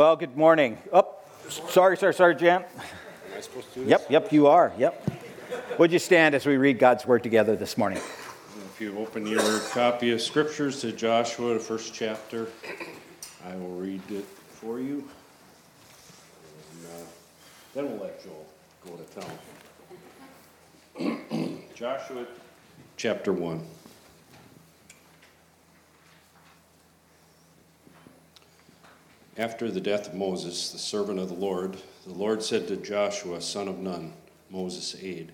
Well, good morning. Oh, sorry, sorry, sorry, Jan. Am I supposed to do? Yep, yep, you are. Yep. Would you stand as we read God's word together this morning? If you open your copy of scriptures to Joshua, the first chapter, I will read it for you. And, uh, then we'll let Joel go to town. Joshua chapter 1. After the death of Moses, the servant of the Lord, the Lord said to Joshua, son of Nun, Moses' aide,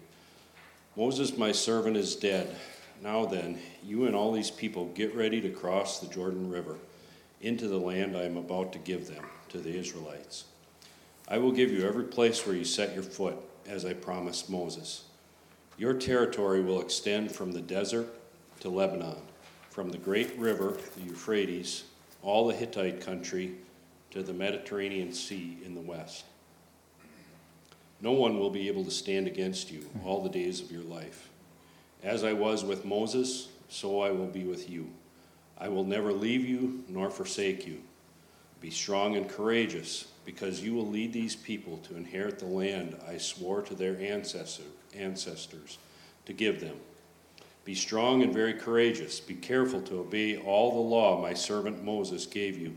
Moses, my servant, is dead. Now then, you and all these people get ready to cross the Jordan River into the land I am about to give them, to the Israelites. I will give you every place where you set your foot, as I promised Moses. Your territory will extend from the desert to Lebanon, from the great river, the Euphrates, all the Hittite country, to the Mediterranean Sea in the west. No one will be able to stand against you all the days of your life. As I was with Moses, so I will be with you. I will never leave you nor forsake you. Be strong and courageous, because you will lead these people to inherit the land I swore to their ancestor, ancestors to give them. Be strong and very courageous. Be careful to obey all the law my servant Moses gave you.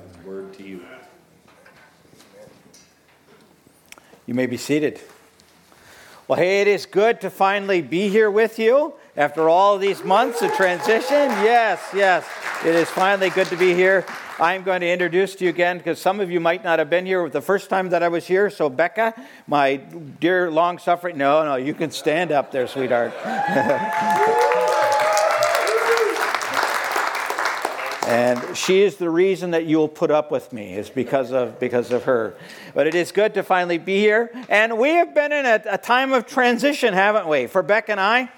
God's word to you. You may be seated. Well, hey, it is good to finally be here with you after all these months of transition. Yes, yes, it is finally good to be here. I'm going to introduce to you again because some of you might not have been here the first time that I was here. So, Becca, my dear long suffering, no, no, you can stand up there, sweetheart. and she is the reason that you'll put up with me is because of because of her. But it is good to finally be here. And we have been in a, a time of transition haven't we? For beck and i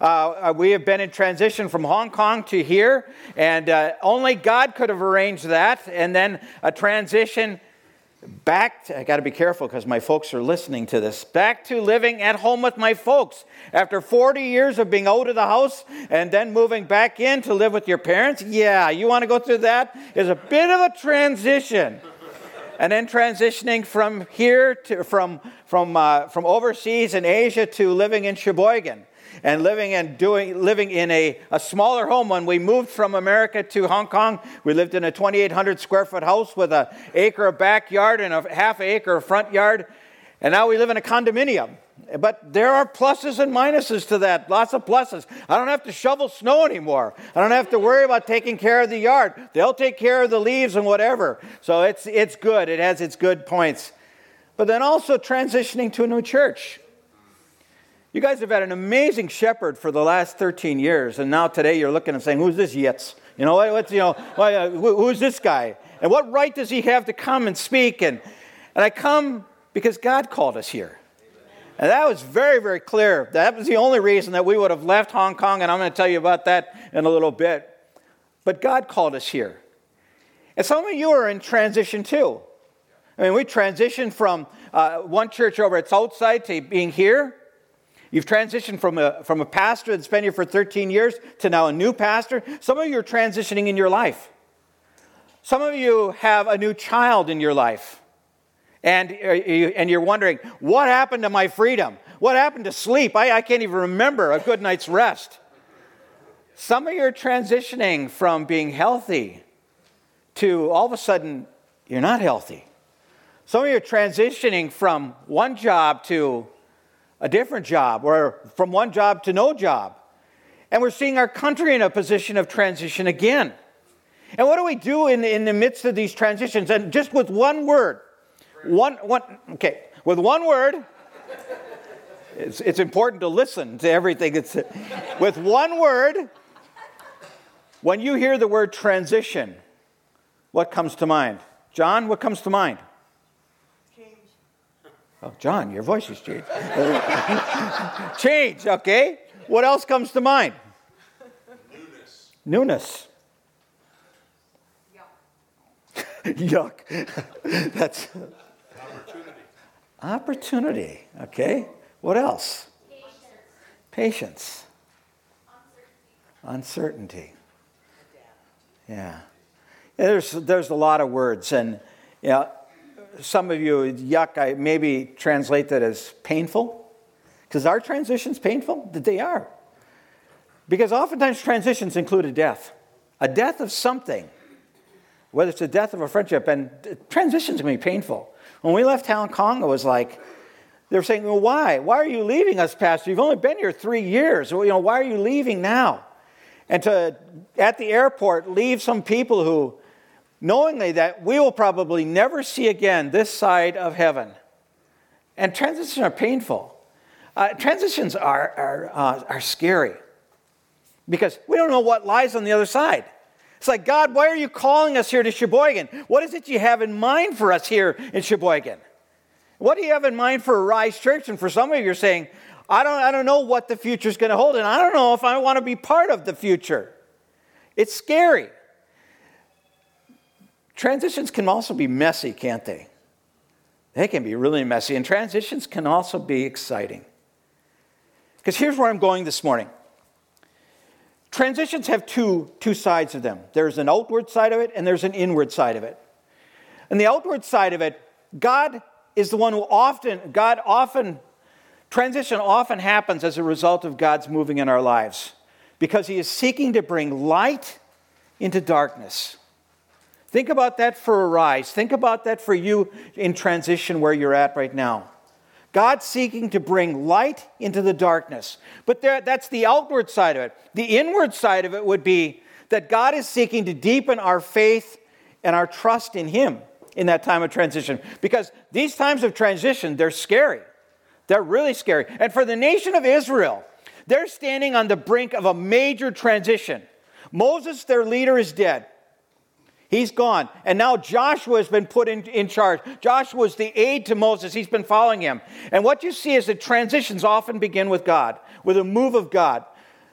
uh, we have been in transition from Hong Kong to here, and uh, only God could have arranged that. And then a transition back to, I got to be careful because my folks are listening to this, back to living at home with my folks. After 40 years of being out of the house and then moving back in to live with your parents, yeah, you want to go through that? Is a bit of a transition. And then transitioning from here to from from uh, from overseas in Asia to living in Sheboygan and living and doing living in a, a smaller home. When we moved from america to hong kong we lived in a 2800 square foot house with an acre of backyard and a half acre of front yard. And now we live in a condominium. But there are pluses and minuses to that lots of pluses. I don't have to shovel snow anymore. I don't have to worry about taking care of the yard. They'll take care of the leaves and whatever. So it's, it's good. It has its good points. But then also transitioning to a new church you guys have had an amazing shepherd for the last 13 years, and now today you're looking and saying, "Who's this Yitz? You know, what's you know, uh, who's this guy? And what right does he have to come and speak?" And and I come because God called us here. And that was very, very clear. That was the only reason that we would have left Hong Kong, and I'm going to tell you about that in a little bit. But God called us here. And some of you are in transition too. I mean, we transitioned from uh, one church over at Southside to being here. You've transitioned from a, from a pastor that's been here for 13 years to now a new pastor. Some of you are transitioning in your life. Some of you have a new child in your life. And, uh, and you're wondering, what happened to my freedom? What happened to sleep? I, I can't even remember a good night's rest. Some of you are transitioning from being healthy to all of a sudden, you're not healthy. Some of you are transitioning from one job to a different job or from one job to no job. And we're seeing our country in a position of transition again. And what do we do in, in the midst of these transitions? And just with one word, one, one, okay, with one word, it's, it's important to listen to everything. It's, with one word, when you hear the word transition, what comes to mind? John, what comes to mind? Oh, John, your voice has changed. Change, okay. What else comes to mind? Newness. Newness. Yuck. Yuck. That's Opportunity. opportunity, okay. What else? Patience. Uncertainty. Yeah. There's, there's a lot of words, and you know, some of you, yuck, I maybe translate that as painful. Because our transitions painful? That they are. Because oftentimes transitions include a death, a death of something, whether it's the death of a friendship, and uh, transitions can be painful. When we left Hong Kong, it was like, they were saying, well, why? Why are you leaving us, Pastor? You've only been here three years. You know, why are you leaving now? And to, at the airport, leave some people who, knowingly that we will probably never see again this side of heaven. And transitions are painful. Uh, transitions are, are, uh, are scary because we don't know what lies on the other side. It's like, God, why are you calling us here to Sheboygan? What is it you have in mind for us here in Sheboygan? What do you have in mind for Rise Church? And for some of you, you're saying, I don't, I don't know what the future is going to hold, and I don't know if I want to be part of the future. It's scary. Transitions can also be messy, can't they? They can be really messy, and transitions can also be exciting. Because here's where I'm going this morning. Transitions have two, two sides of them there's an outward side of it, and there's an inward side of it. And the outward side of it, God is the one who often, God often, transition often happens as a result of God's moving in our lives because He is seeking to bring light into darkness. Think about that for a rise. Think about that for you in transition where you're at right now. God seeking to bring light into the darkness. But there, that's the outward side of it. The inward side of it would be that God is seeking to deepen our faith and our trust in Him in that time of transition. Because these times of transition, they're scary. They're really scary. And for the nation of Israel, they're standing on the brink of a major transition. Moses, their leader, is dead. He's gone. And now Joshua has been put in, in charge. Joshua is the aide to Moses. He's been following him. And what you see is that transitions often begin with God, with a move of God.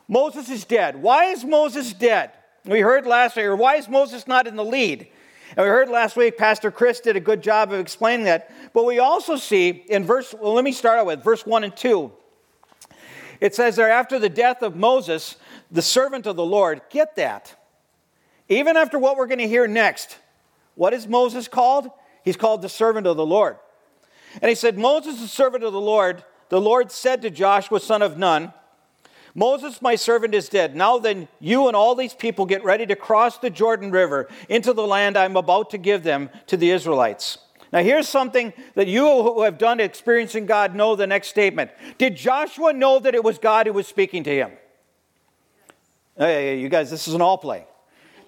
Moses is dead. Why is Moses dead? We heard last week, or why is Moses not in the lead? And we heard last week, Pastor Chris did a good job of explaining that. But we also see in verse, well, let me start out with verse 1 and 2. It says there, after the death of Moses, the servant of the Lord, get that. Even after what we're going to hear next, what is Moses called? He's called the servant of the Lord. And he said, Moses, the servant of the Lord, the Lord said to Joshua, son of Nun, Moses, my servant, is dead. Now then, you and all these people get ready to cross the Jordan River into the land I'm about to give them to the Israelites. Now, here's something that you who have done experiencing God know the next statement. Did Joshua know that it was God who was speaking to him? Hey, you guys, this is an all play.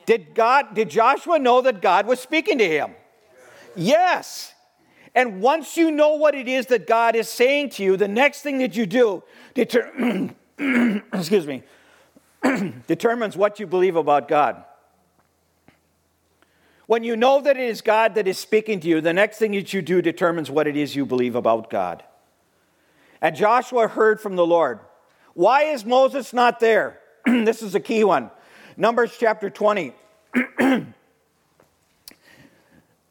Did God, did Joshua know that God was speaking to him? Yes. And once you know what it is that God is saying to you, the next thing that you do deter- excuse me, determines what you believe about God. When you know that it is God that is speaking to you, the next thing that you do determines what it is you believe about God. And Joshua heard from the Lord. Why is Moses not there? this is a key one. Numbers chapter 20. but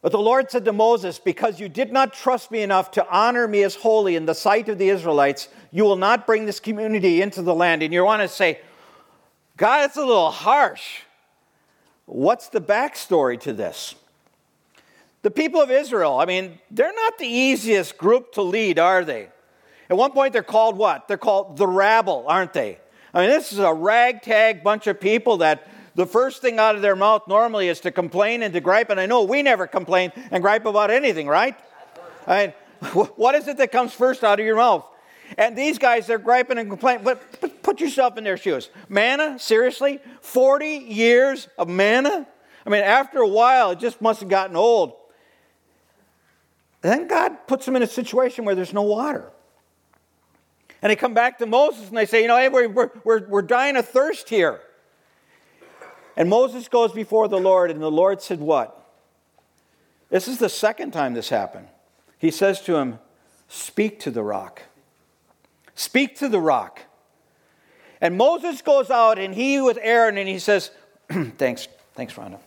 the Lord said to Moses, Because you did not trust me enough to honor me as holy in the sight of the Israelites, you will not bring this community into the land. And you want to say, God, that's a little harsh. What's the backstory to this? The people of Israel, I mean, they're not the easiest group to lead, are they? At one point, they're called what? They're called the rabble, aren't they? I mean, this is a ragtag bunch of people that the first thing out of their mouth normally is to complain and to gripe. And I know we never complain and gripe about anything, right? I mean, what is it that comes first out of your mouth? And these guys, they're griping and complaining. But, put yourself in their shoes. Manna, seriously? 40 years of manna? I mean, after a while, it just must have gotten old. then God puts them in a situation where there's no water. And they come back to Moses and they say, You know, hey, we're, we're, we're dying of thirst here. And Moses goes before the Lord, and the Lord said, What? This is the second time this happened. He says to him, Speak to the rock. Speak to the rock. And Moses goes out and he with Aaron and he says, Thanks, thanks, Rhonda.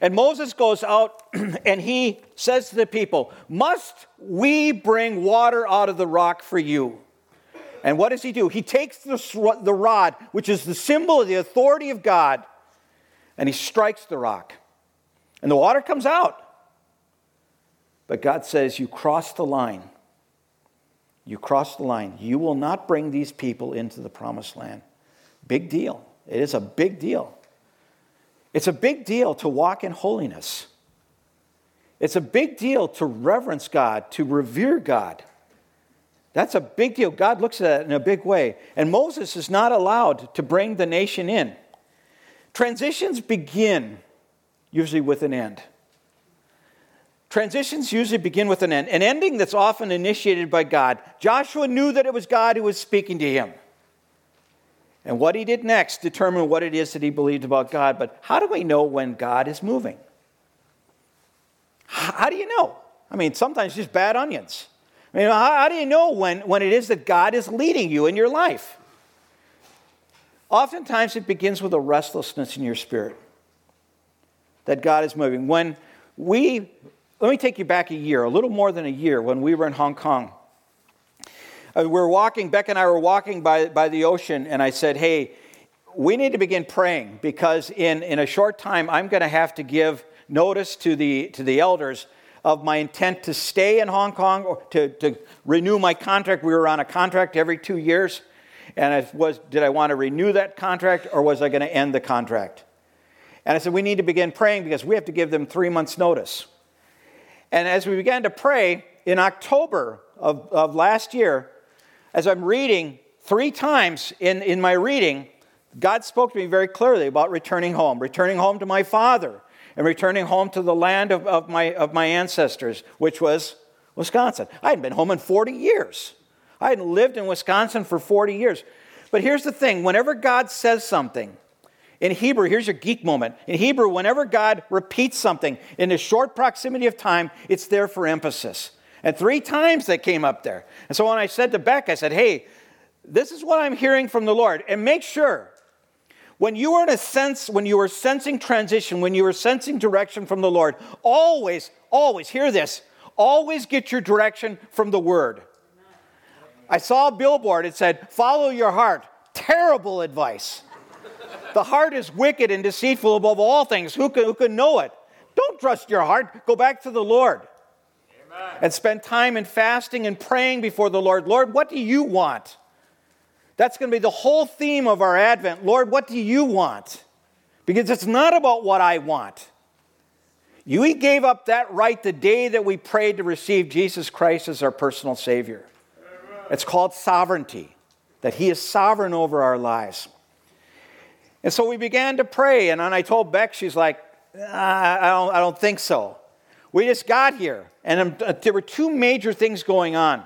And Moses goes out and he says to the people, Must we bring water out of the rock for you? And what does he do? He takes the, the rod, which is the symbol of the authority of God, and he strikes the rock. And the water comes out. But God says, You cross the line. You cross the line. You will not bring these people into the promised land. Big deal. It is a big deal. It's a big deal to walk in holiness. It's a big deal to reverence God, to revere God. That's a big deal. God looks at it in a big way. And Moses is not allowed to bring the nation in. Transitions begin usually with an end. Transitions usually begin with an end, an ending that's often initiated by God. Joshua knew that it was God who was speaking to him. And what he did next determined what it is that he believed about God. But how do we know when God is moving? How do you know? I mean, sometimes just bad onions. I mean, how, how do you know when, when it is that God is leading you in your life? Oftentimes it begins with a restlessness in your spirit that God is moving. When we, let me take you back a year, a little more than a year, when we were in Hong Kong. Uh, we were walking, Beck and I were walking by, by the ocean, and I said, Hey, we need to begin praying because in, in a short time I'm going to have to give notice to the, to the elders of my intent to stay in Hong Kong or to, to renew my contract. We were on a contract every two years. And I was, did I want to renew that contract or was I going to end the contract? And I said, we need to begin praying because we have to give them three months' notice. And as we began to pray in October of, of last year, as I'm reading three times in, in my reading, God spoke to me very clearly about returning home, returning home to my father, and returning home to the land of, of, my, of my ancestors, which was Wisconsin. I hadn't been home in 40 years. I hadn't lived in Wisconsin for 40 years. But here's the thing whenever God says something, in Hebrew, here's your geek moment. In Hebrew, whenever God repeats something in a short proximity of time, it's there for emphasis. And three times they came up there. And so when I said to Beck, I said, hey, this is what I'm hearing from the Lord. And make sure when you are in a sense, when you are sensing transition, when you are sensing direction from the Lord, always, always, hear this, always get your direction from the Word. I saw a billboard, it said, Follow your heart. Terrible advice. the heart is wicked and deceitful above all things. Who can, who can know it? Don't trust your heart. Go back to the Lord. And spend time in fasting and praying before the Lord. Lord, what do you want? That's going to be the whole theme of our Advent. Lord, what do you want? Because it's not about what I want. You gave up that right the day that we prayed to receive Jesus Christ as our personal Savior. It's called sovereignty, that He is sovereign over our lives. And so we began to pray, and I told Beck, she's like, I don't, I don't think so. We just got here, and uh, there were two major things going on.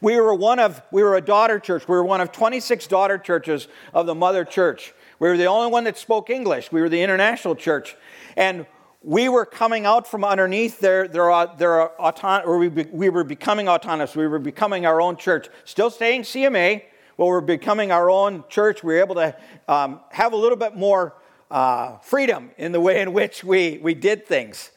We were one of, we were a daughter church. We were one of 26 daughter churches of the mother church. We were the only one that spoke English. We were the international church. And we were coming out from underneath their, their, their auton- or we, be, we were becoming autonomous. We were becoming our own church. Still staying CMA, but we're becoming our own church. We were able to um, have a little bit more uh, freedom in the way in which we, we did things.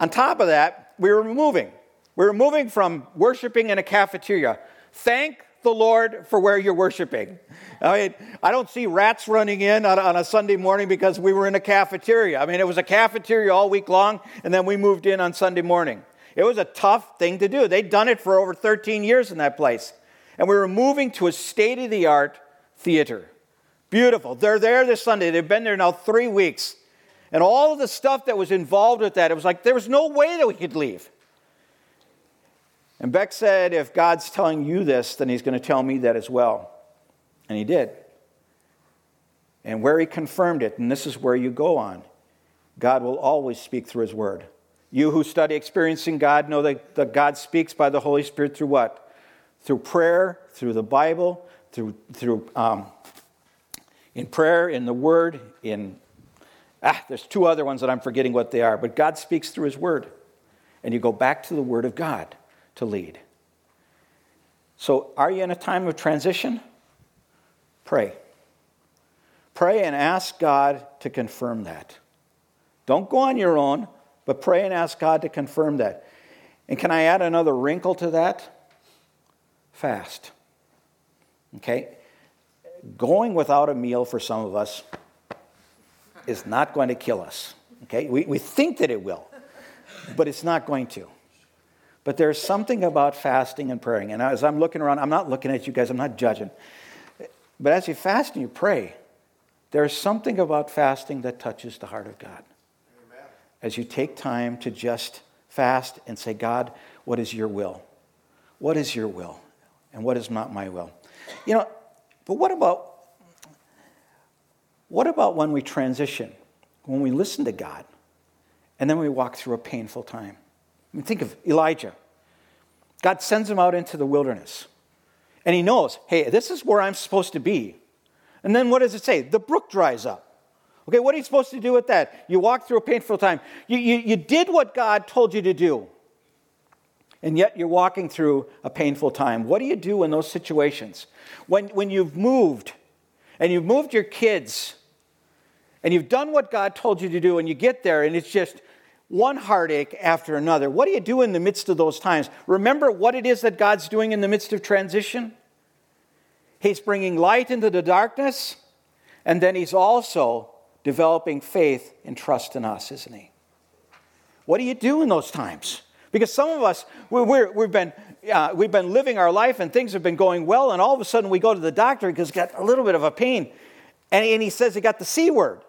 On top of that, we were moving. We were moving from worshiping in a cafeteria. Thank the Lord for where you're worshiping. I mean, I don't see rats running in on, on, a Sunday morning because we were in a cafeteria. I mean, it was a cafeteria all week long, and then we moved in on Sunday morning. It was a tough thing to do. They'd done it for over 13 years in that place. And we were moving to a state of the art theater. Beautiful. They're there this Sunday. They've been there now three weeks. And all of the stuff that was involved with that, it was like there was no way that we could leave. And Beck said, if God's telling you this, then he's going to tell me that as well. And he did. And where he confirmed it, and this is where you go on, God will always speak through his word. You who study experiencing God know that, that God speaks by the Holy Spirit through what? Through prayer, through the Bible, through, through um, in prayer, in the word, in Ah, there's two other ones that I'm forgetting what they are, but God speaks through His Word. And you go back to the Word of God to lead. So, are you in a time of transition? Pray. Pray and ask God to confirm that. Don't go on your own, but pray and ask God to confirm that. And can I add another wrinkle to that? Fast. Okay? Going without a meal for some of us is not going to kill us. Okay? We, we think that it will, but it's not going to. But there's something about fasting and praying. And as I'm looking around, I'm not looking at you guys, I'm not judging. But as you fast and you pray, there's something about fasting that touches the heart of God. Amen. As you take time to just fast and say, God, what is your will? What is your will? And what is not my will? You know, but what about what about when we transition? When we listen to God and then we walk through a painful time? I mean, think of Elijah. God sends him out into the wilderness. And he knows, hey, this is where I'm supposed to be. And then what does it say? The brook dries up. Okay, what are you supposed to do with that? You walk through a painful time. You, you, you did what God told you to do, and yet you're walking through a painful time. What do you do in those situations? When, when you've moved, and you've moved your kids, and you've done what God told you to do, and you get there, and it's just one heartache after another. What do you do in the midst of those times? Remember what it is that God's doing in the midst of transition? He's bringing light into the darkness, and then He's also developing faith and trust in us, isn't He? What do you do in those times? Because some of us, we have been, uh, we've been living our life and things have been going well, and all of a sudden we go to the doctor because he's got a little bit of a pain, and, and he says he got the C word.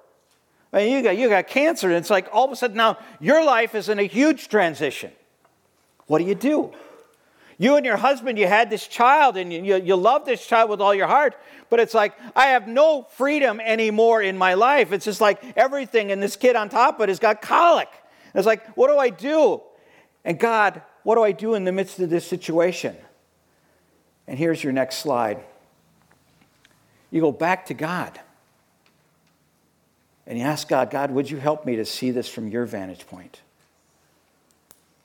Mean, you got, you got cancer, and it's like all of a sudden now your life is in a huge transition. What do you do? You and your husband, you had this child and you, you love this child with all your heart, but it's like, I have no freedom anymore in my life. It's just like everything, and this kid on top of it has got colic. And it's like, what do I do? And God, what do I do in the midst of this situation? And here's your next slide. You go back to God. And you ask God, God, would you help me to see this from your vantage point?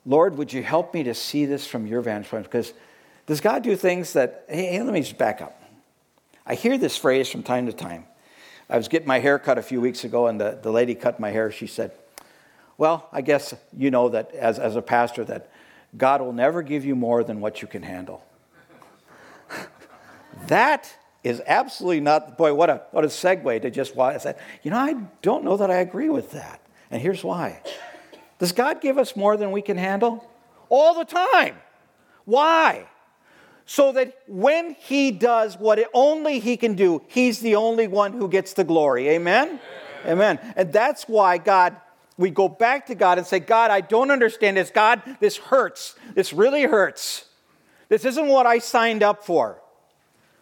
Lord, would you help me to see this from your vantage point? Because does God do things that, hey, let me just back up. I hear this phrase from time to time. I was getting my hair cut a few weeks ago, and the, the lady cut my hair. She said, Well, I guess you know that as, as a pastor, that God will never give you more than what you can handle. that is absolutely not, boy, what a, what a segue to just why I said, you know, I don't know that I agree with that. And here's why. Does God give us more than we can handle? All the time. Why? So that when He does what only He can do, He's the only one who gets the glory. Amen? Amen. Amen. And that's why God, we go back to God and say, God, I don't understand this. God, this hurts. This really hurts. This isn't what I signed up for.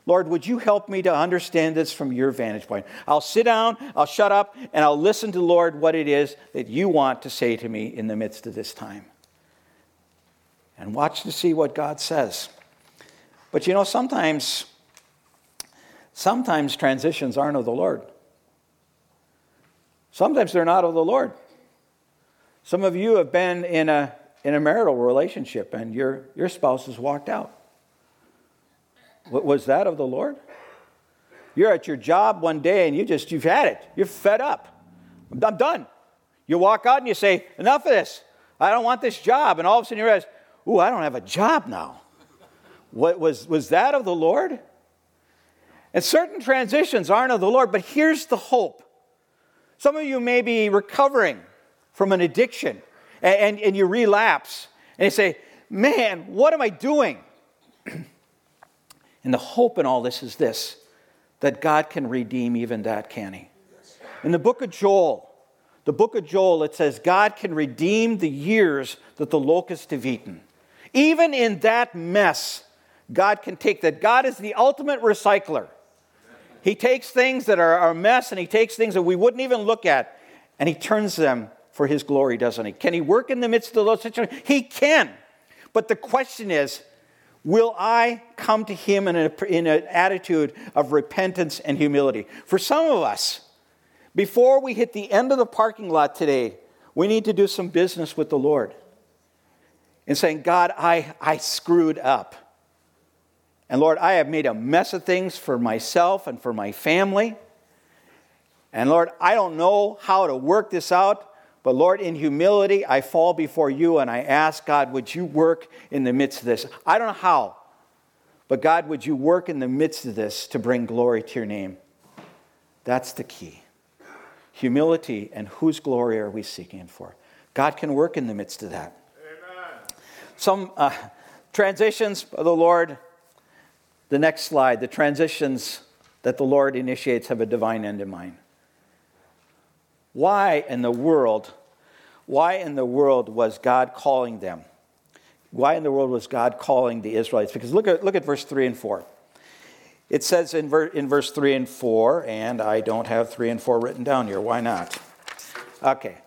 Lord, would you help me to understand this from your vantage point? I'll sit down, I'll shut up, and I'll listen to, Lord, what it is that you want to say to me in the midst of this time. And watch to see what God says. But you know, sometimes, sometimes transitions aren't of the Lord. Sometimes they're not of the Lord. Some of you have been in a, in a marital relationship and your, your spouse has walked out. Was that of the Lord? You're at your job one day and you just, you've had it. You're fed up. I'm done. You walk out and you say, enough of this. I don't want this job. And all of a sudden you realize, ooh, I don't have a job now. What, was, was that of the Lord? And certain transitions aren't of the Lord, but here's the hope. Some of you may be recovering from an addiction and, and, and you relapse and you say, man, what am I doing? And the hope in all this is this that God can redeem even that, can He? In the book of Joel, the book of Joel, it says, God can redeem the years that the locusts have eaten. Even in that mess, God can take that. God is the ultimate recycler. He takes things that are a mess and He takes things that we wouldn't even look at and He turns them for His glory, doesn't He? Can He work in the midst of those situations? He can. But the question is, will I come to Him in, a, in an attitude of repentance and humility? For some of us, Before we hit the end of the parking lot today, we need to do some business with the Lord and saying, God, I, I screwed up. And Lord, I have made a mess of things for myself and for my family. And Lord, I don't know how to work this out, but Lord, in humility, I fall before you and I ask, God, would you work in the midst of this? I don't know how, but God, would you work in the midst of this to bring glory to your name? That's the key. Humility and whose glory are we seeking for? God can work in the midst of that. Amen. Some uh, transitions of the Lord the next slide, the transitions that the Lord initiates have a divine end in mind. Why in the world, why in the world was God calling them? Why in the world was God calling the Israelites? Because look at, look at verse 3 and 4. It says in, ver, in verse 3 and 4, and I don't have 3 and 4 written down here. Why not? Okay.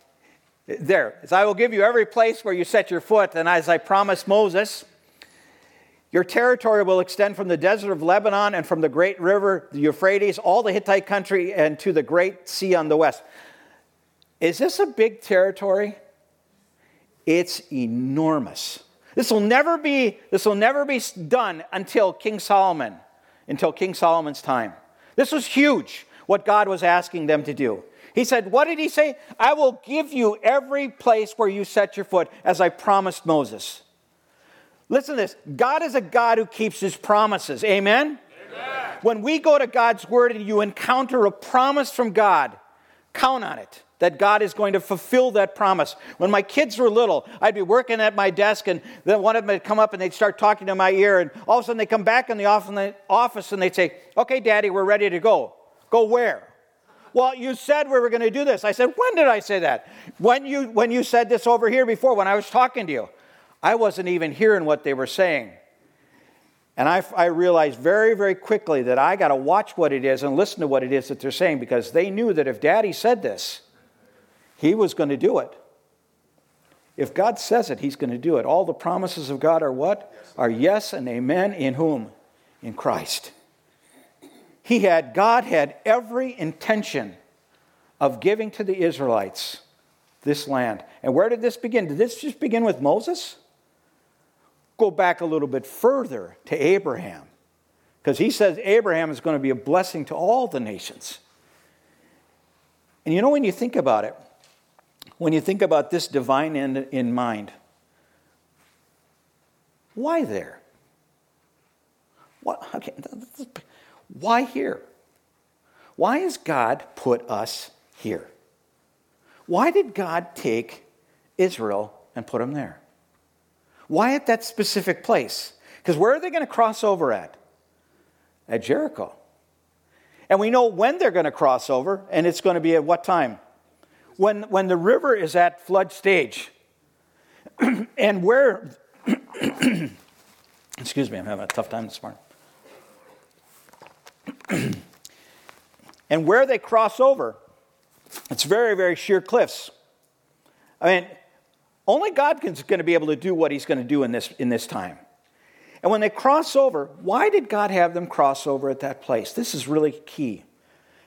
There. As I will give you every place where you set your foot, and as I promised Moses, your territory will extend from the desert of Lebanon and from the great river, the Euphrates, all the Hittite country, and to the great sea on the west. Is this a big territory? It's enormous. This will never be, this will never be done until King Solomon, until King Solomon's time. This was huge, what God was asking them to do. He said, What did he say? I will give you every place where you set your foot, as I promised Moses. Listen to this God is a God who keeps his promises. Amen? Amen? When we go to God's word and you encounter a promise from God, count on it that God is going to fulfill that promise. When my kids were little, I'd be working at my desk, and then one of them would come up and they'd start talking to my ear, and all of a sudden they'd come back in the office and they'd say, Okay, Daddy, we're ready to go. Go where? Well, you said we were going to do this. I said, When did I say that? When you, when you said this over here before, when I was talking to you. I wasn't even hearing what they were saying. And I, I realized very, very quickly that I got to watch what it is and listen to what it is that they're saying because they knew that if daddy said this, he was going to do it. If God says it, he's going to do it. All the promises of God are what? Are yes and amen in whom? In Christ. He had, God had every intention of giving to the Israelites this land. And where did this begin? Did this just begin with Moses? go back a little bit further to Abraham, because he says Abraham is going to be a blessing to all the nations. And you know, when you think about it, when you think about this divine end in mind, why there? What, okay, why here? Why has God put us here? Why did God take Israel and put them there? Why at that specific place? Because where are they going to cross over at? At Jericho. And we know when they're going to cross over, and it's going to be at what time? When, when the river is at flood stage. and where, excuse me, I'm having a tough time this morning. and where they cross over, it's very, very sheer cliffs. I mean, only God is going to be able to do what he's going to do in this, in this time. And when they cross over, why did God have them cross over at that place? This is really key.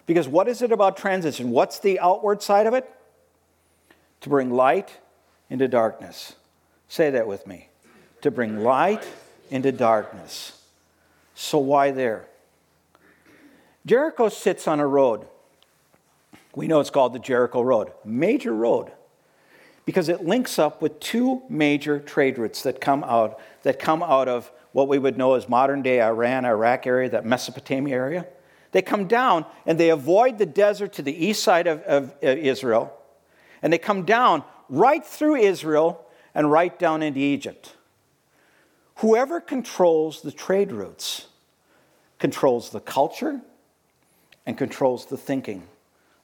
Because what is it about transition? What's the outward side of it? To bring light into darkness. Say that with me. To bring light into darkness. So why there? Jericho sits on a road. We know it's called the Jericho Road, major road because it links up with two major trade routes that come out that come out of what we would know as modern day Iran, Iraq area, that Mesopotamia area. They come down and they avoid the desert to the east side of, of uh, Israel, and they come down right through Israel and right down into Egypt. Whoever controls the trade routes controls the culture and controls the thinking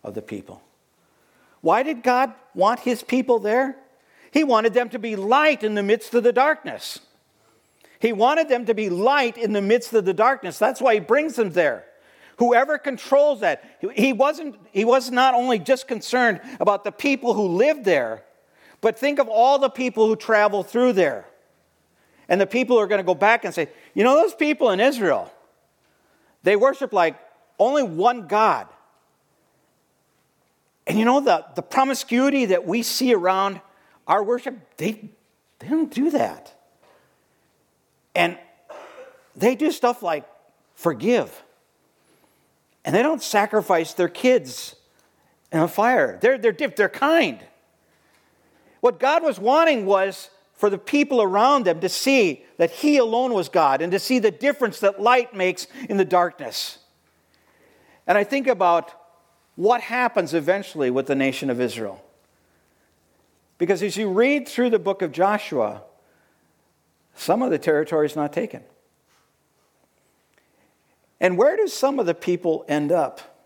of the people. Why did God want his people there? He wanted them to be light in the midst of the darkness. He wanted them to be light in the midst of the darkness. That's why he brings them there. Whoever controls that, he wasn't he was not only just concerned about the people who lived there, but think of all the people who travel through there. And the people are going to go back and say, you know, those people in Israel, they worship like only one God. And you know, the, the promiscuity that we see around our worship, they, they don't do that. And they do stuff like forgive. And they don't sacrifice their kids in a fire. They're, they're, they're kind. What God was wanting was for the people around them to see that He alone was God and to see the difference that light makes in the darkness. And I think about what happens eventually with the nation of Israel. Because as you read through the book of Joshua, some of the territory is not taken. And where do some of the people end up?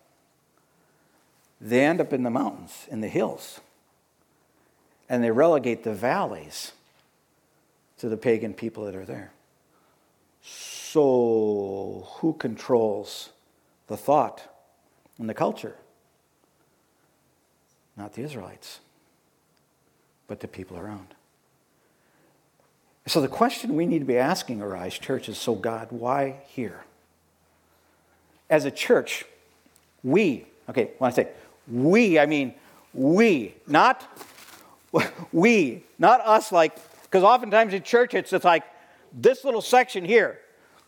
They end up in the mountains, in the hills. And they relegate the valleys to the pagan people that are there. So, who controls the thought and the culture? Not the Israelites, but the people around. So, the question we need to be asking, Arise Church, is so, God, why here? As a church, we, okay, when I say we, I mean we, not we, not us, like, because oftentimes in church it's, it's like this little section here.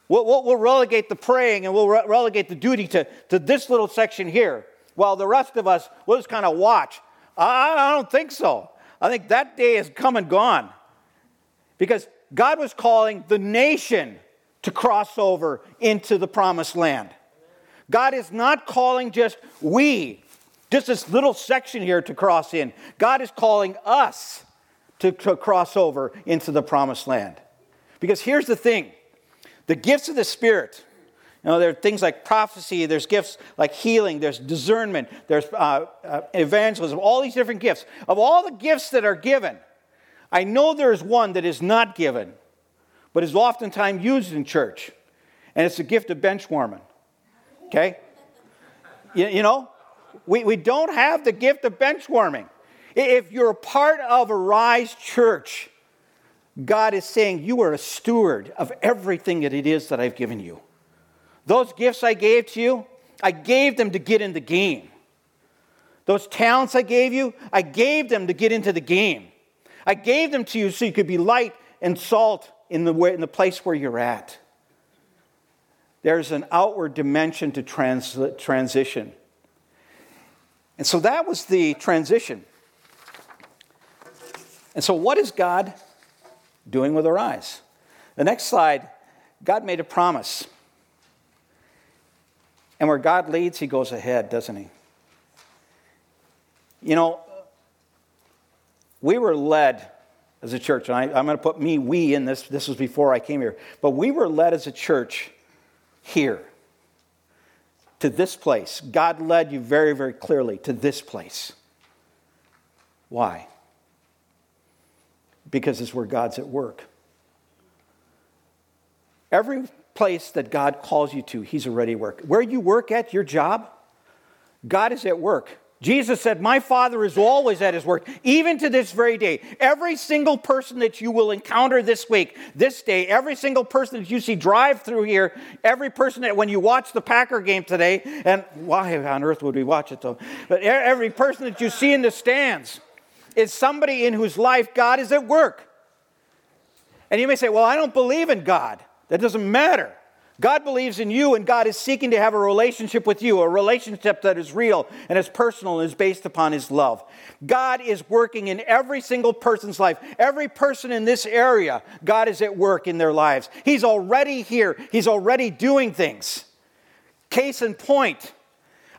We'll, we'll, relegate the praying and we'll re- relegate the duty to, to this little section here, while the rest of us we'll just kind of watch. I, I don't think so. I think that day is come and gone. Because God was calling the nation to cross over into the promised land. God is not calling just we, just this little section here to cross in. God is calling us to, to cross over into the promised land. Because here's the thing the gifts of the Spirit, you know, there are things like prophecy, there's gifts like healing, there's discernment, there's uh, uh, evangelism, all these different gifts. Of all the gifts that are given, I know there's one that is not given, but is oftentimes used in church, and it's the gift of bench warming. Okay? You, you know, we, we don't have the gift of bench warming. If you're a part of a Rise church, God is saying you are a steward of everything that it is that I've given you. Those gifts I gave to you, I gave them to get in the game. Those talents I gave you, I gave them to get into the game. I gave them to you so you could be light and salt in the, way, in the place where you're at. There's an outward dimension to trans, transition. And so that was the transition. And so, what is God doing with our eyes? The next slide, God made a promise. And where God leads, He goes ahead, doesn't He? You know, we were led as a church, and I, am going to put me, we in this, this was before I came here, but we were led as a church here to this place. God led you very, very clearly to this place. Why? Because it's where God's at work. Every place that God calls you to, He's already at work. Where you work at, your job, God is at work. Jesus said, My Father is always at his work, even to this very day. Every single person that you will encounter this week, this day, every single person that you see drive through here, every person that when you watch the Packer game today, and why on earth would we watch it though? But every person that you see in the stands is somebody in whose life God is at work. And you may say, Well, I don't believe in God. That doesn't matter. God believes in you, and God is seeking to have a relationship with you, a relationship that is real and is personal and is based upon His love. God is working in every single person's life. Every person in this area, God is at work in their lives. He's already here, He's already doing things. Case in point,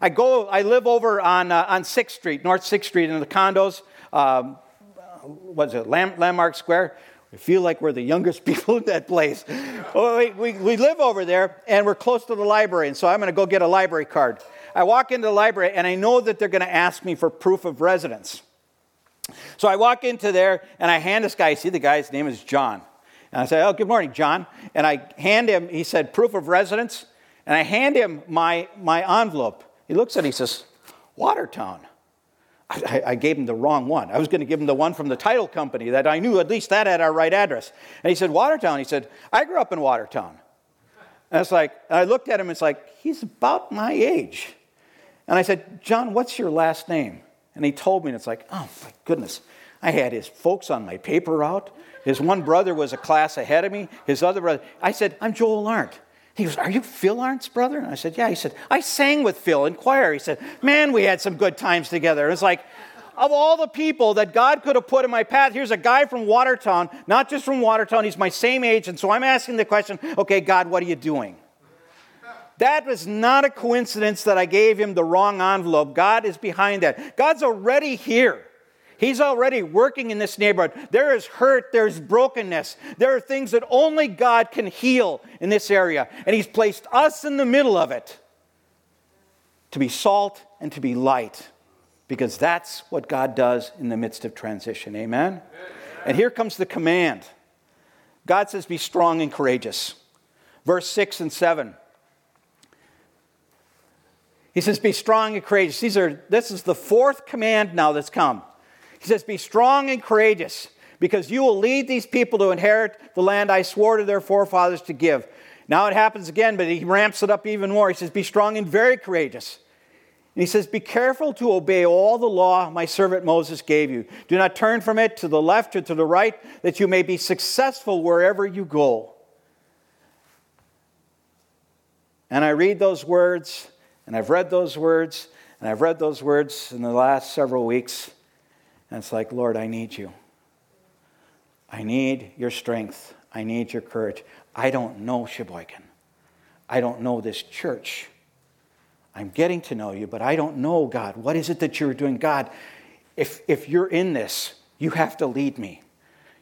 I go, I live over on, uh, on 6th Street, North 6th Street, in the condos. Um, what's it, Landmark Square? We feel like we're the youngest people in that place. well, we, we, we live over there and we're close to the library, and so I'm going to go get a library card. I walk into the library and I know that they're going to ask me for proof of residence. So I walk into there and I hand this guy, see the guy's name is John. And I say, Oh, good morning, John. And I hand him, he said, proof of residence. And I hand him my, my envelope. He looks at it, he says, Watertown. I, I, gave him the wrong one. I was going to give him the one from the title company that I knew at least that had our right address. And he said, Watertown. He said, I grew up in Watertown. And it's like, and I looked at him, it's like, he's about my age. And I said, John, what's your last name? And he told me, and it's like, oh my goodness. I had his folks on my paper route. His one brother was a class ahead of me. His other brother, I said, I'm Joel Arndt. He goes, Are you Phil Arndt's brother? And I said, Yeah. He said, I sang with Phil in choir. He said, Man, we had some good times together. It's like, of all the people that God could have put in my path, here's a guy from Watertown, not just from Watertown, he's my same age. And so I'm asking the question, okay, God, what are you doing? That was not a coincidence that I gave him the wrong envelope. God is behind that. God's already here. He's already working in this neighborhood. There is hurt, there's brokenness. There are things that only God can heal in this area. And He's placed us in the middle of it to be salt and to be light because that's what God does in the midst of transition. Amen? Amen? And here comes the command God says, Be strong and courageous. Verse 6 and 7. He says, Be strong and courageous. These are, this is the fourth command now that's come. He says, Be strong and courageous, because you will lead these people to inherit the land I swore to their forefathers to give. Now it happens again, but he ramps it up even more. He says, Be strong and very courageous. And he says, Be careful to obey all the law my servant Moses gave you. Do not turn from it to the left or to the right, that you may be successful wherever you go. And I read those words and I've read those words, and I've read those words in the last several weeks. And it's like, Lord, I need you. I need your strength. I need your courage. I don't know Sheboygan. I don't know this church. I'm getting to know you, but I don't know, God. What is it that you're doing? God, if, if you're in this, you have to lead me.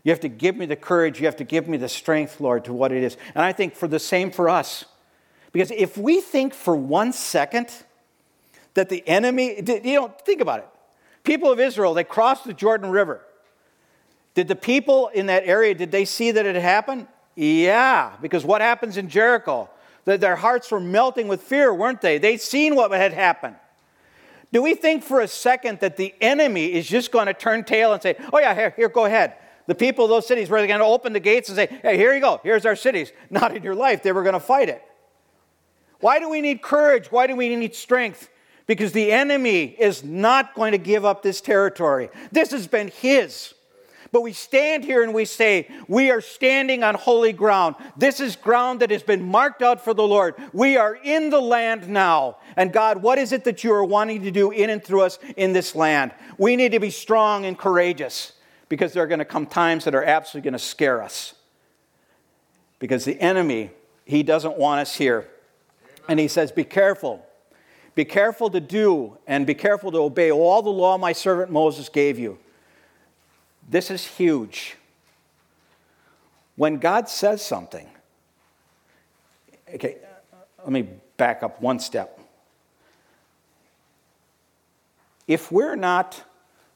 You have to give me the courage. You have to give me the strength, Lord, to what it is. And I think for the same for us. Because if we think for one second that the enemy, you don't think about it. People of Israel, they crossed the Jordan River. Did the people in that area, did they see that it happened? Yeah, because what happens in Jericho? That their hearts were melting with fear, weren't they? They'd seen what had happened. Do we think for a second that the enemy is just going to turn tail and say, oh, yeah, here, here go ahead? The people of those cities were going to open the gates and say, hey, here you go, here's our cities. Not in your life. They were going to fight it. Why do we need courage? Why do we need strength? Because the enemy is not going to give up this territory. This has been his. But we stand here and we say, We are standing on holy ground. This is ground that has been marked out for the Lord. We are in the land now. And God, what is it that you are wanting to do in and through us in this land? We need to be strong and courageous because there are going to come times that are absolutely going to scare us. Because the enemy, he doesn't want us here. And he says, Be careful. Be careful to do and be careful to obey all the law my servant Moses gave you. This is huge. When God says something, okay, let me back up one step. If we're not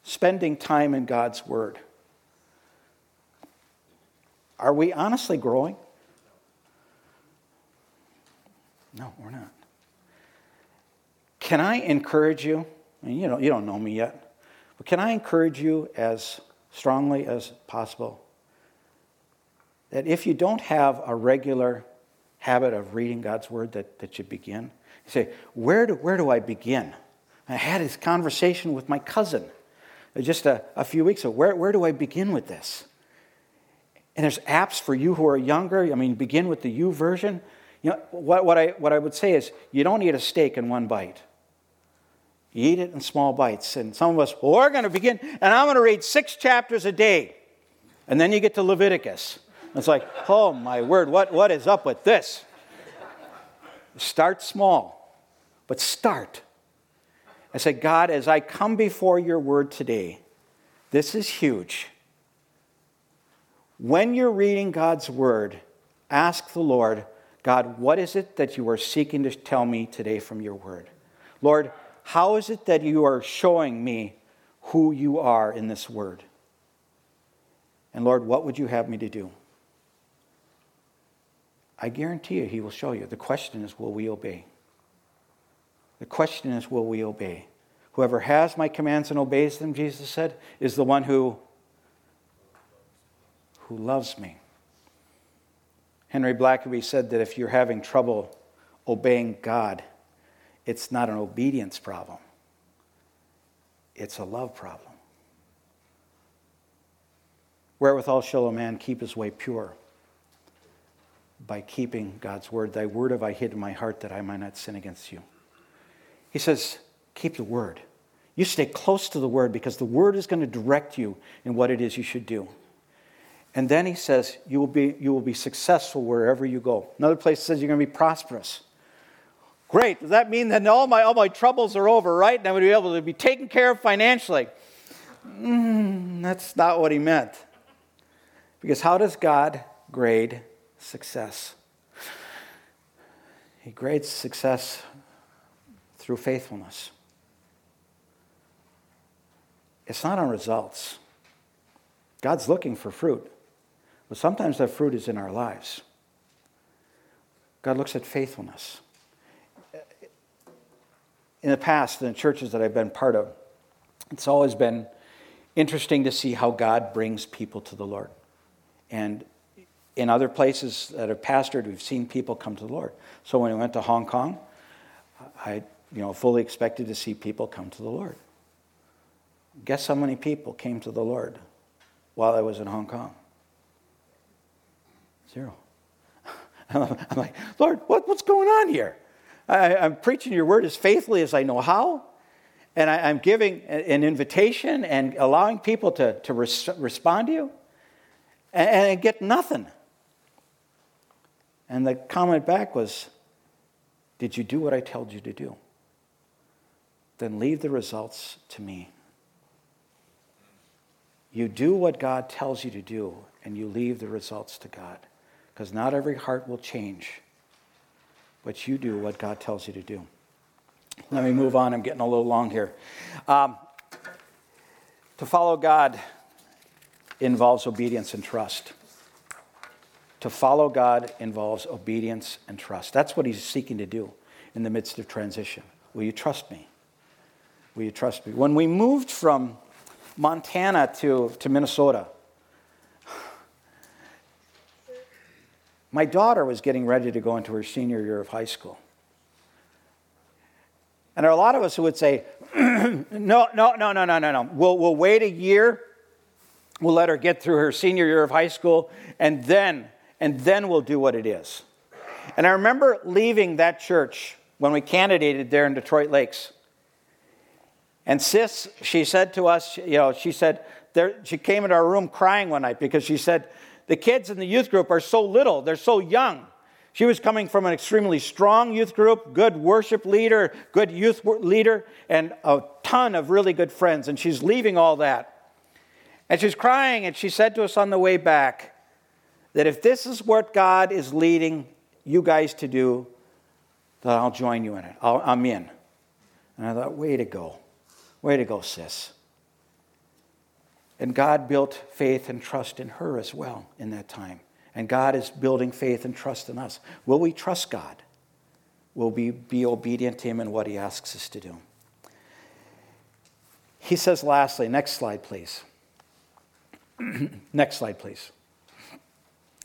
spending time in God's Word, are we honestly growing? No, we're not. Can I encourage you? I mean, you, know, you don't know me yet, but can I encourage you as strongly as possible that if you don't have a regular habit of reading God's Word, that, that you begin? You say, where do, where do I begin? I had this conversation with my cousin just a, a few weeks ago. Where, where do I begin with this? And there's apps for you who are younger. I mean, begin with the YouVersion. You know, what, what, I, what I would say is you don't eat a steak in one bite. You eat it in small bites. And some of us, well, we're going to begin, and I'm going to read six chapters a day. And then you get to Leviticus. It's like, oh my word, what, what is up with this? Start small, but start. I say, God, as I come before your word today, this is huge. When you're reading God's word, ask the Lord, God, what is it that you are seeking to tell me today from your word? Lord, how is it that you are showing me who you are in this word? And Lord, what would you have me to do? I guarantee you, He will show you. The question is, will we obey? The question is, will we obey? Whoever has my commands and obeys them, Jesus said, is the one who, who loves me. Henry Blackaby said that if you're having trouble obeying God, it's not an obedience problem, it's a love problem. Wherewithal shall a man keep his way pure? By keeping God's word. Thy word have I hid in my heart that I might not sin against you. He says, keep the word. You stay close to the word because the word is going to direct you in what it is you should do. And then he says, you will be, you will be successful wherever you go. Another place says you're going to be prosperous. Great. Does that mean that all my, all my troubles are over, right? And I'm going to be able to be taken care of financially? Mm, that's not what he meant. Because how does God grade success? He grades success through faithfulness. It's not on results. God's looking for fruit, but sometimes that fruit is in our lives. God looks at faithfulness. In the past, in the churches that I've been part of, it's always been interesting to see how God brings people to the Lord. And in other places that have pastored, we've seen people come to the Lord. So when we went to Hong Kong, I you know, fully expected to see people come to the Lord. Guess how many people came to the Lord while I was in Hong Kong? Zero. I'm like, Lord, what, what's going on here? I, am preaching your word as faithfully as I know how, and I, am giving an invitation and allowing people to, to res- respond to you and, and get nothing. And the comment back was, Did you do what I told you to do? Then leave the results to me. You do what God tells you to do, and you leave the results to God. Because not every heart will change, but you do what God tells you to do. Let me move on. I'm getting a little long here. Um, to follow God involves obedience and trust. To follow God involves obedience and trust. That's what he's seeking to do in the midst of transition. Will you trust me? Will you trust me? When we moved from Montana to, to Minnesota, my daughter was getting ready to go into her senior year of high school. And there are a lot of us who would say, no, no, no, no, no, no, no. We'll, we'll wait a year. We'll let her get through her senior year of high school, and then and then we'll do what it is. And I remember leaving that church when we candidated there in Detroit Lakes. And sis, she said to us, you know, she said, there, she came into our room crying one night because she said, the kids in the youth group are so little, they're so young. She was coming from an extremely strong youth group, good worship leader, good youth leader, and a ton of really good friends. And she's leaving all that. And she's crying, and she said to us on the way back, that if this is what God is leading you guys to do, then I'll join you in it. i am in. And I thought, way to go. Way to go, sis. And God built faith and trust in her as well in that time. And God is building faith and trust in us. Will we trust God? Will we be obedient to Him in what He asks us to do? He says, lastly, next slide, please. next slide, please.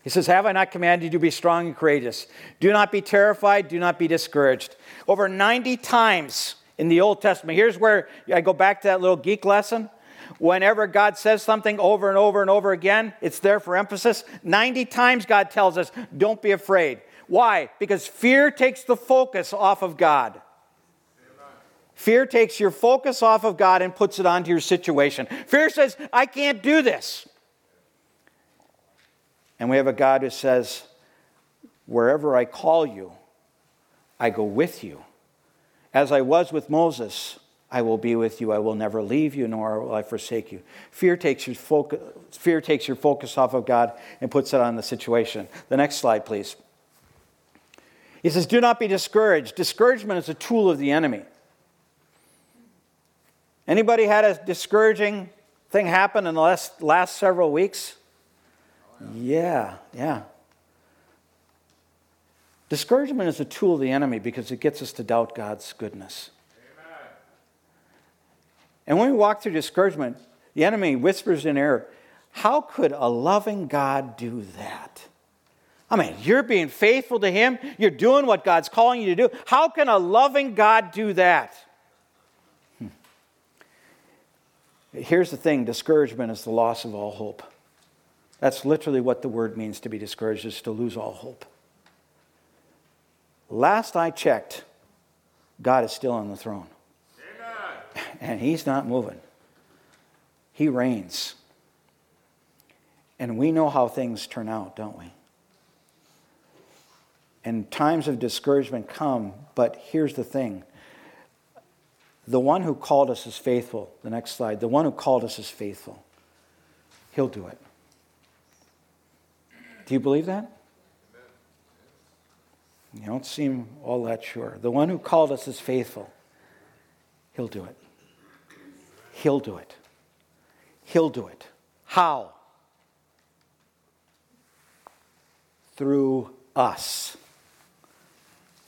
He says, Have I not commanded you to be strong and courageous? Do not be terrified, do not be discouraged. Over 90 times in the Old Testament, here's where I go back to that little geek lesson. Whenever God says something over and over and over again, it's there for emphasis. 90 times God tells us, Don't be afraid. Why? Because fear takes the focus off of God. Fear takes your focus off of God and puts it onto your situation. Fear says, I can't do this. And we have a God who says, Wherever I call you, I go with you. As I was with Moses, I will be with you. I will never leave you, nor will I forsake you. Fear takes your focus, fear takes your focus off of God and puts it on the situation. The next slide, please. He says, Do not be discouraged. Discouragement is a tool of the enemy. Anybody had a discouraging thing happen in the last, last several weeks? Yeah, yeah. Discouragement is a tool of the enemy because it gets us to doubt God's goodness. And when we walk through discouragement, the enemy whispers in error, How could a loving God do that? I mean, you're being faithful to Him, you're doing what God's calling you to do. How can a loving God do that? Hmm. Here's the thing discouragement is the loss of all hope. That's literally what the word means to be discouraged, is to lose all hope. Last I checked, God is still on the throne. And He's not moving, He reigns. And we know how things turn out, don't we? And times of discouragement come, but here's the thing the one who called us is faithful. The next slide. The one who called us is faithful. He'll do it. Do you believe that? You don't seem all that sure. The one who called us is faithful. He'll do it. He'll do it. He'll do it. How? Through us.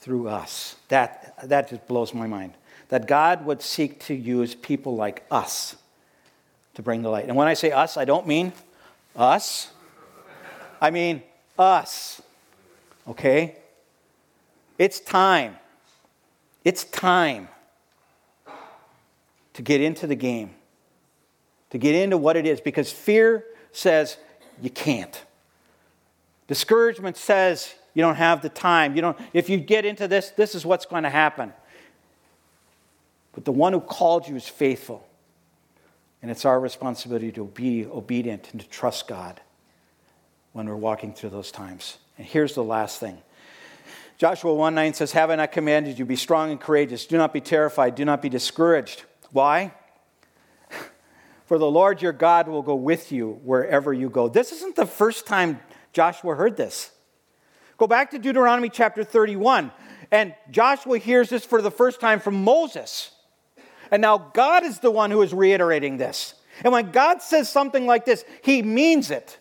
Through us. That, that just blows my mind that God would seek to use people like us to bring the light. And when I say us, I don't mean us, I mean us. Okay? It's time. It's time to get into the game, to get into what it is, because fear says you can't. Discouragement says you don't have the time. You don't, if you get into this, this is what's going to happen. But the one who called you is faithful. And it's our responsibility to be obedient and to trust God when we're walking through those times. And here's the last thing Joshua 1 9 says, Have I not commanded you? Be strong and courageous. Do not be terrified. Do not be discouraged. Why? For the Lord your God will go with you wherever you go. This isn't the first time Joshua heard this. Go back to Deuteronomy chapter 31, and Joshua hears this for the first time from Moses. And now God is the one who is reiterating this. And when God says something like this, he means it.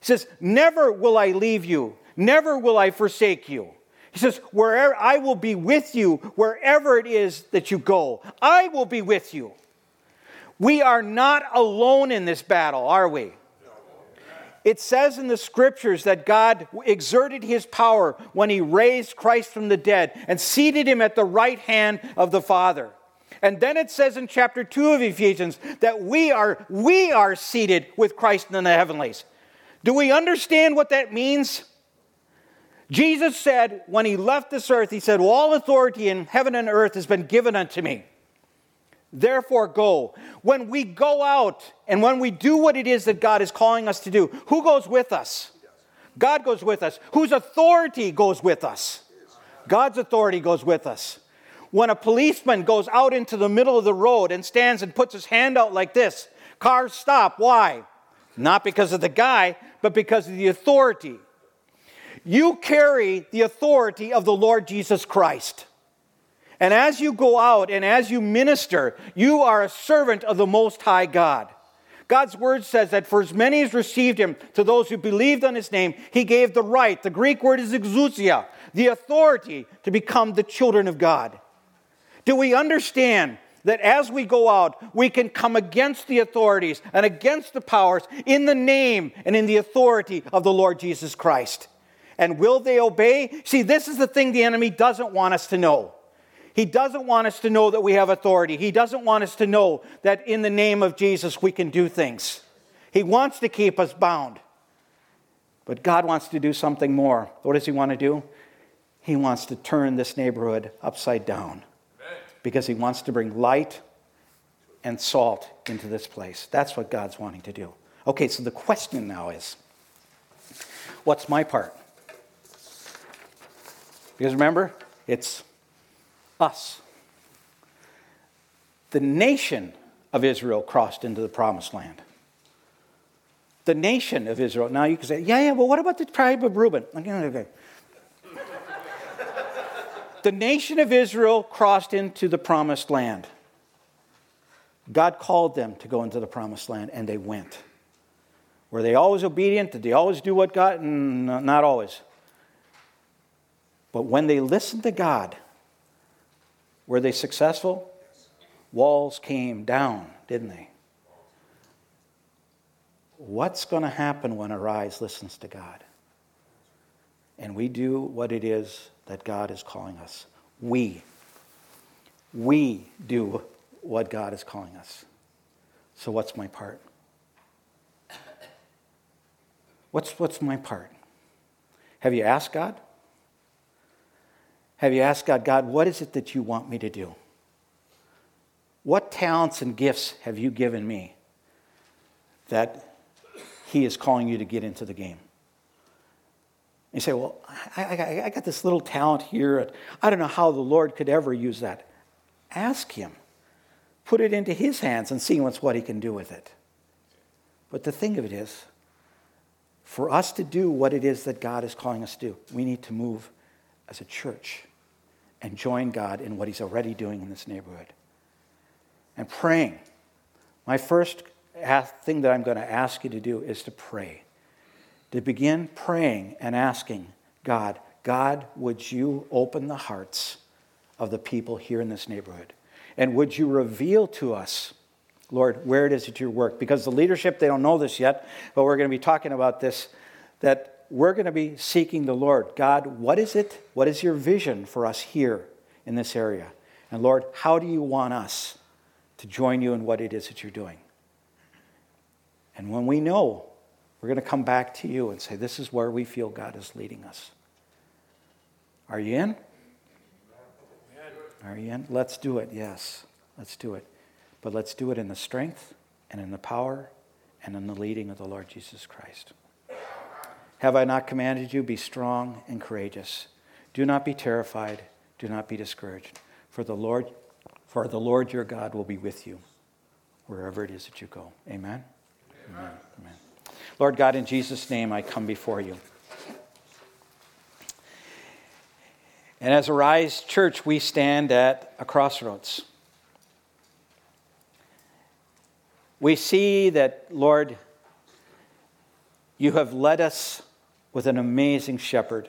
He says, Never will I leave you, never will I forsake you. He says, Wherever I will be with you, wherever it is that you go, I will be with you. We are not alone in this battle, are we? It says in the scriptures that God exerted his power when he raised Christ from the dead and seated him at the right hand of the Father. And then it says in chapter 2 of Ephesians that we are, we are seated with Christ in the heavenlies. Do we understand what that means? Jesus said when he left this earth, he said, well, All authority in heaven and earth has been given unto me. Therefore, go. When we go out and when we do what it is that God is calling us to do, who goes with us? God goes with us. Whose authority goes with us? God's authority goes with us when a policeman goes out into the middle of the road and stands and puts his hand out like this, cars stop. Why? Not because of the guy, but because of the authority. You carry the authority of the Lord Jesus Christ. And as you go out and as you minister, you are a servant of the Most High God. God's word says that for as many as received him, to those who believed on his name, he gave the right. The Greek word is exousia, the authority to become the children of God. Do we understand that as we go out, we can come against the authorities and against the powers in the name and in the authority of the Lord Jesus Christ? And will they obey? See, this is the thing the enemy doesn't want us to know. He doesn't want us to know that we have authority. He doesn't want us to know that in the name of Jesus we can do things. He wants to keep us bound. But God wants to do something more. What does He want to do? He wants to turn this neighborhood upside down because he wants to bring light and salt into this place. That's what God's wanting to do. Okay, so the question now is what's my part? Because remember, it's us. The nation of Israel crossed into the promised land. The nation of Israel. Now you can say, yeah, yeah, but what about the tribe of Reuben? Okay, okay the nation of Israel crossed into the promised land. God called them to go into the promised land, and they went. Were they always obedient? Did they always do what God? Not always. But when they listened to God, were they successful? Walls came down, didn't they? What's going to happen when Arise listens to God? And we do what it is that God is calling us. We. We do what God is calling us. So, what's my part? What's, what's my part? Have you asked God? Have you asked God, God, what is it that you want me to do? What talents and gifts have you given me that He is calling you to get into the game? You say, Well, I, I, I got this little talent here. I don't know how the Lord could ever use that. Ask Him. Put it into His hands and see what's what He can do with it. But the thing of it is, for us to do what it is that God is calling us to do, we need to move as a church and join God in what He's already doing in this neighborhood. And praying. My first thing that I'm going to ask you to do is to pray. To begin praying and asking God, God, would you open the hearts of the people here in this neighborhood? And would you reveal to us, Lord, where it is that you work? Because the leadership, they don't know this yet, but we're going to be talking about this that we're going to be seeking the Lord. God, what is it? What is your vision for us here in this area? And Lord, how do you want us to join you in what it is that you're doing? And when we know, we're going to come back to you and say, This is where we feel God is leading us. Are you in? Are you in? Let's do it, yes. Let's do it. But let's do it in the strength and in the power and in the leading of the Lord Jesus Christ. Have I not commanded you? Be strong and courageous. Do not be terrified. Do not be discouraged. For the Lord, for the Lord your God will be with you wherever it is that you go. Amen. Amen. Amen. Lord God, in Jesus' name, I come before you. And as Arise Church, we stand at a crossroads. We see that, Lord, you have led us with an amazing shepherd.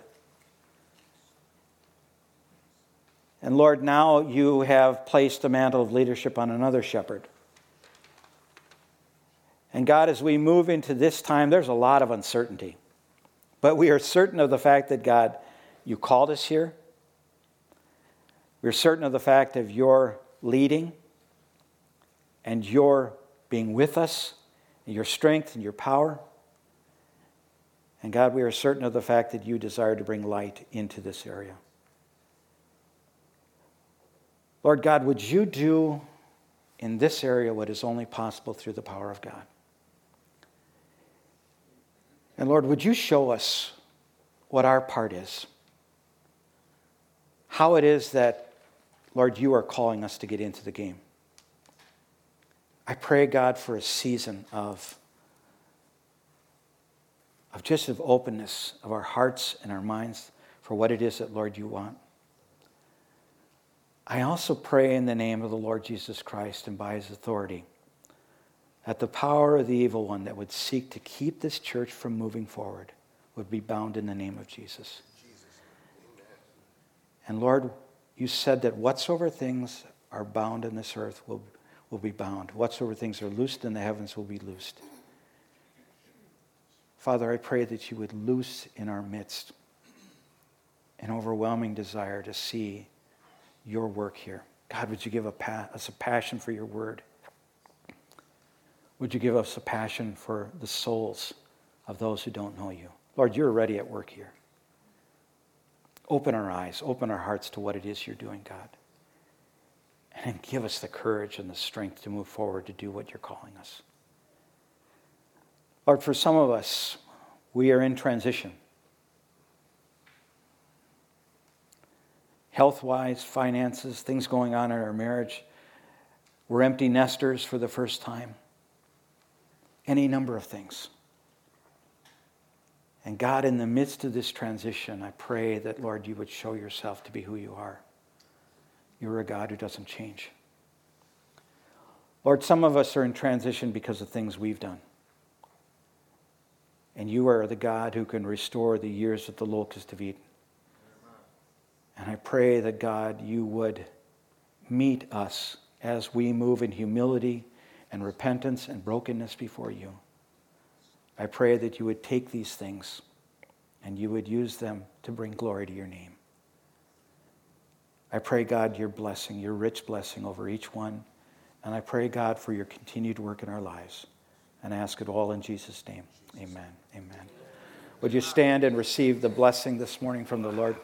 And Lord, now you have placed the mantle of leadership on another shepherd. And God, as we move into this time, there's a lot of uncertainty. But we are certain of the fact that, God, you called us here. We're certain of the fact of your leading and your being with us, and your strength and your power. And God, we are certain of the fact that you desire to bring light into this area. Lord God, would you do in this area what is only possible through the power of God? And Lord, would you show us what our part is? How it is that, Lord, you are calling us to get into the game. I pray, God, for a season of of just of openness of our hearts and our minds for what it is that, Lord, you want. I also pray in the name of the Lord Jesus Christ and by his authority that the power of the evil one that would seek to keep this church from moving forward would be bound in the name of Jesus. And Lord, you said that whatsoever things are bound in this earth will, will be bound. Whatsoever things are loosed in the heavens will be loosed. Father, I pray that you would loose in our midst an overwhelming desire to see your work here. God, would you give us a passion for your word? Would you give us a passion for the souls of those who don't know you? Lord, you're already at work here. Open our eyes, open our hearts to what it is you're doing, God. And give us the courage and the strength to move forward to do what you're calling us. Lord, for some of us, we are in transition. Health wise, finances, things going on in our marriage. We're empty nesters for the first time. Any number of things. And God, in the midst of this transition, I pray that, Lord, you would show yourself to be who you are. You're a God who doesn't change. Lord, some of us are in transition because of things we've done. And you are the God who can restore the years that the locust have eaten. And I pray that, God, you would meet us as we move in humility and repentance and brokenness before you. I pray that you would take these things and you would use them to bring glory to your name. I pray, God, your blessing, your rich blessing over each one And I pray, God, for your continued work in our lives. And ask it all in Jesus' name. Amen. Amen. Would you stand and receive the blessing this morning from the Lord?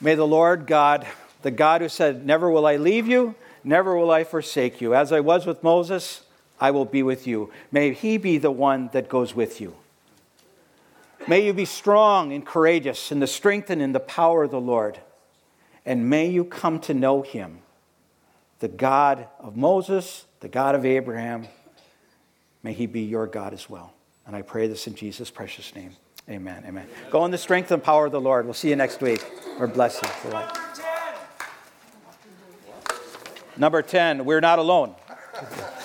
May the Lord God, the God who said, Never will I leave you, never will I forsake you. As I was with Moses, I will be with you. May he be the one that goes with you. May you be strong and courageous in the strength and in the power of the Lord. And may you come to know him, the God of Moses, the God of Abraham. May he be your God as well. And I pray this in Jesus' precious name. Amen. Amen. Go in the strength and power of the Lord. We'll see you next week. Or bless you. Number 10, we're not alone.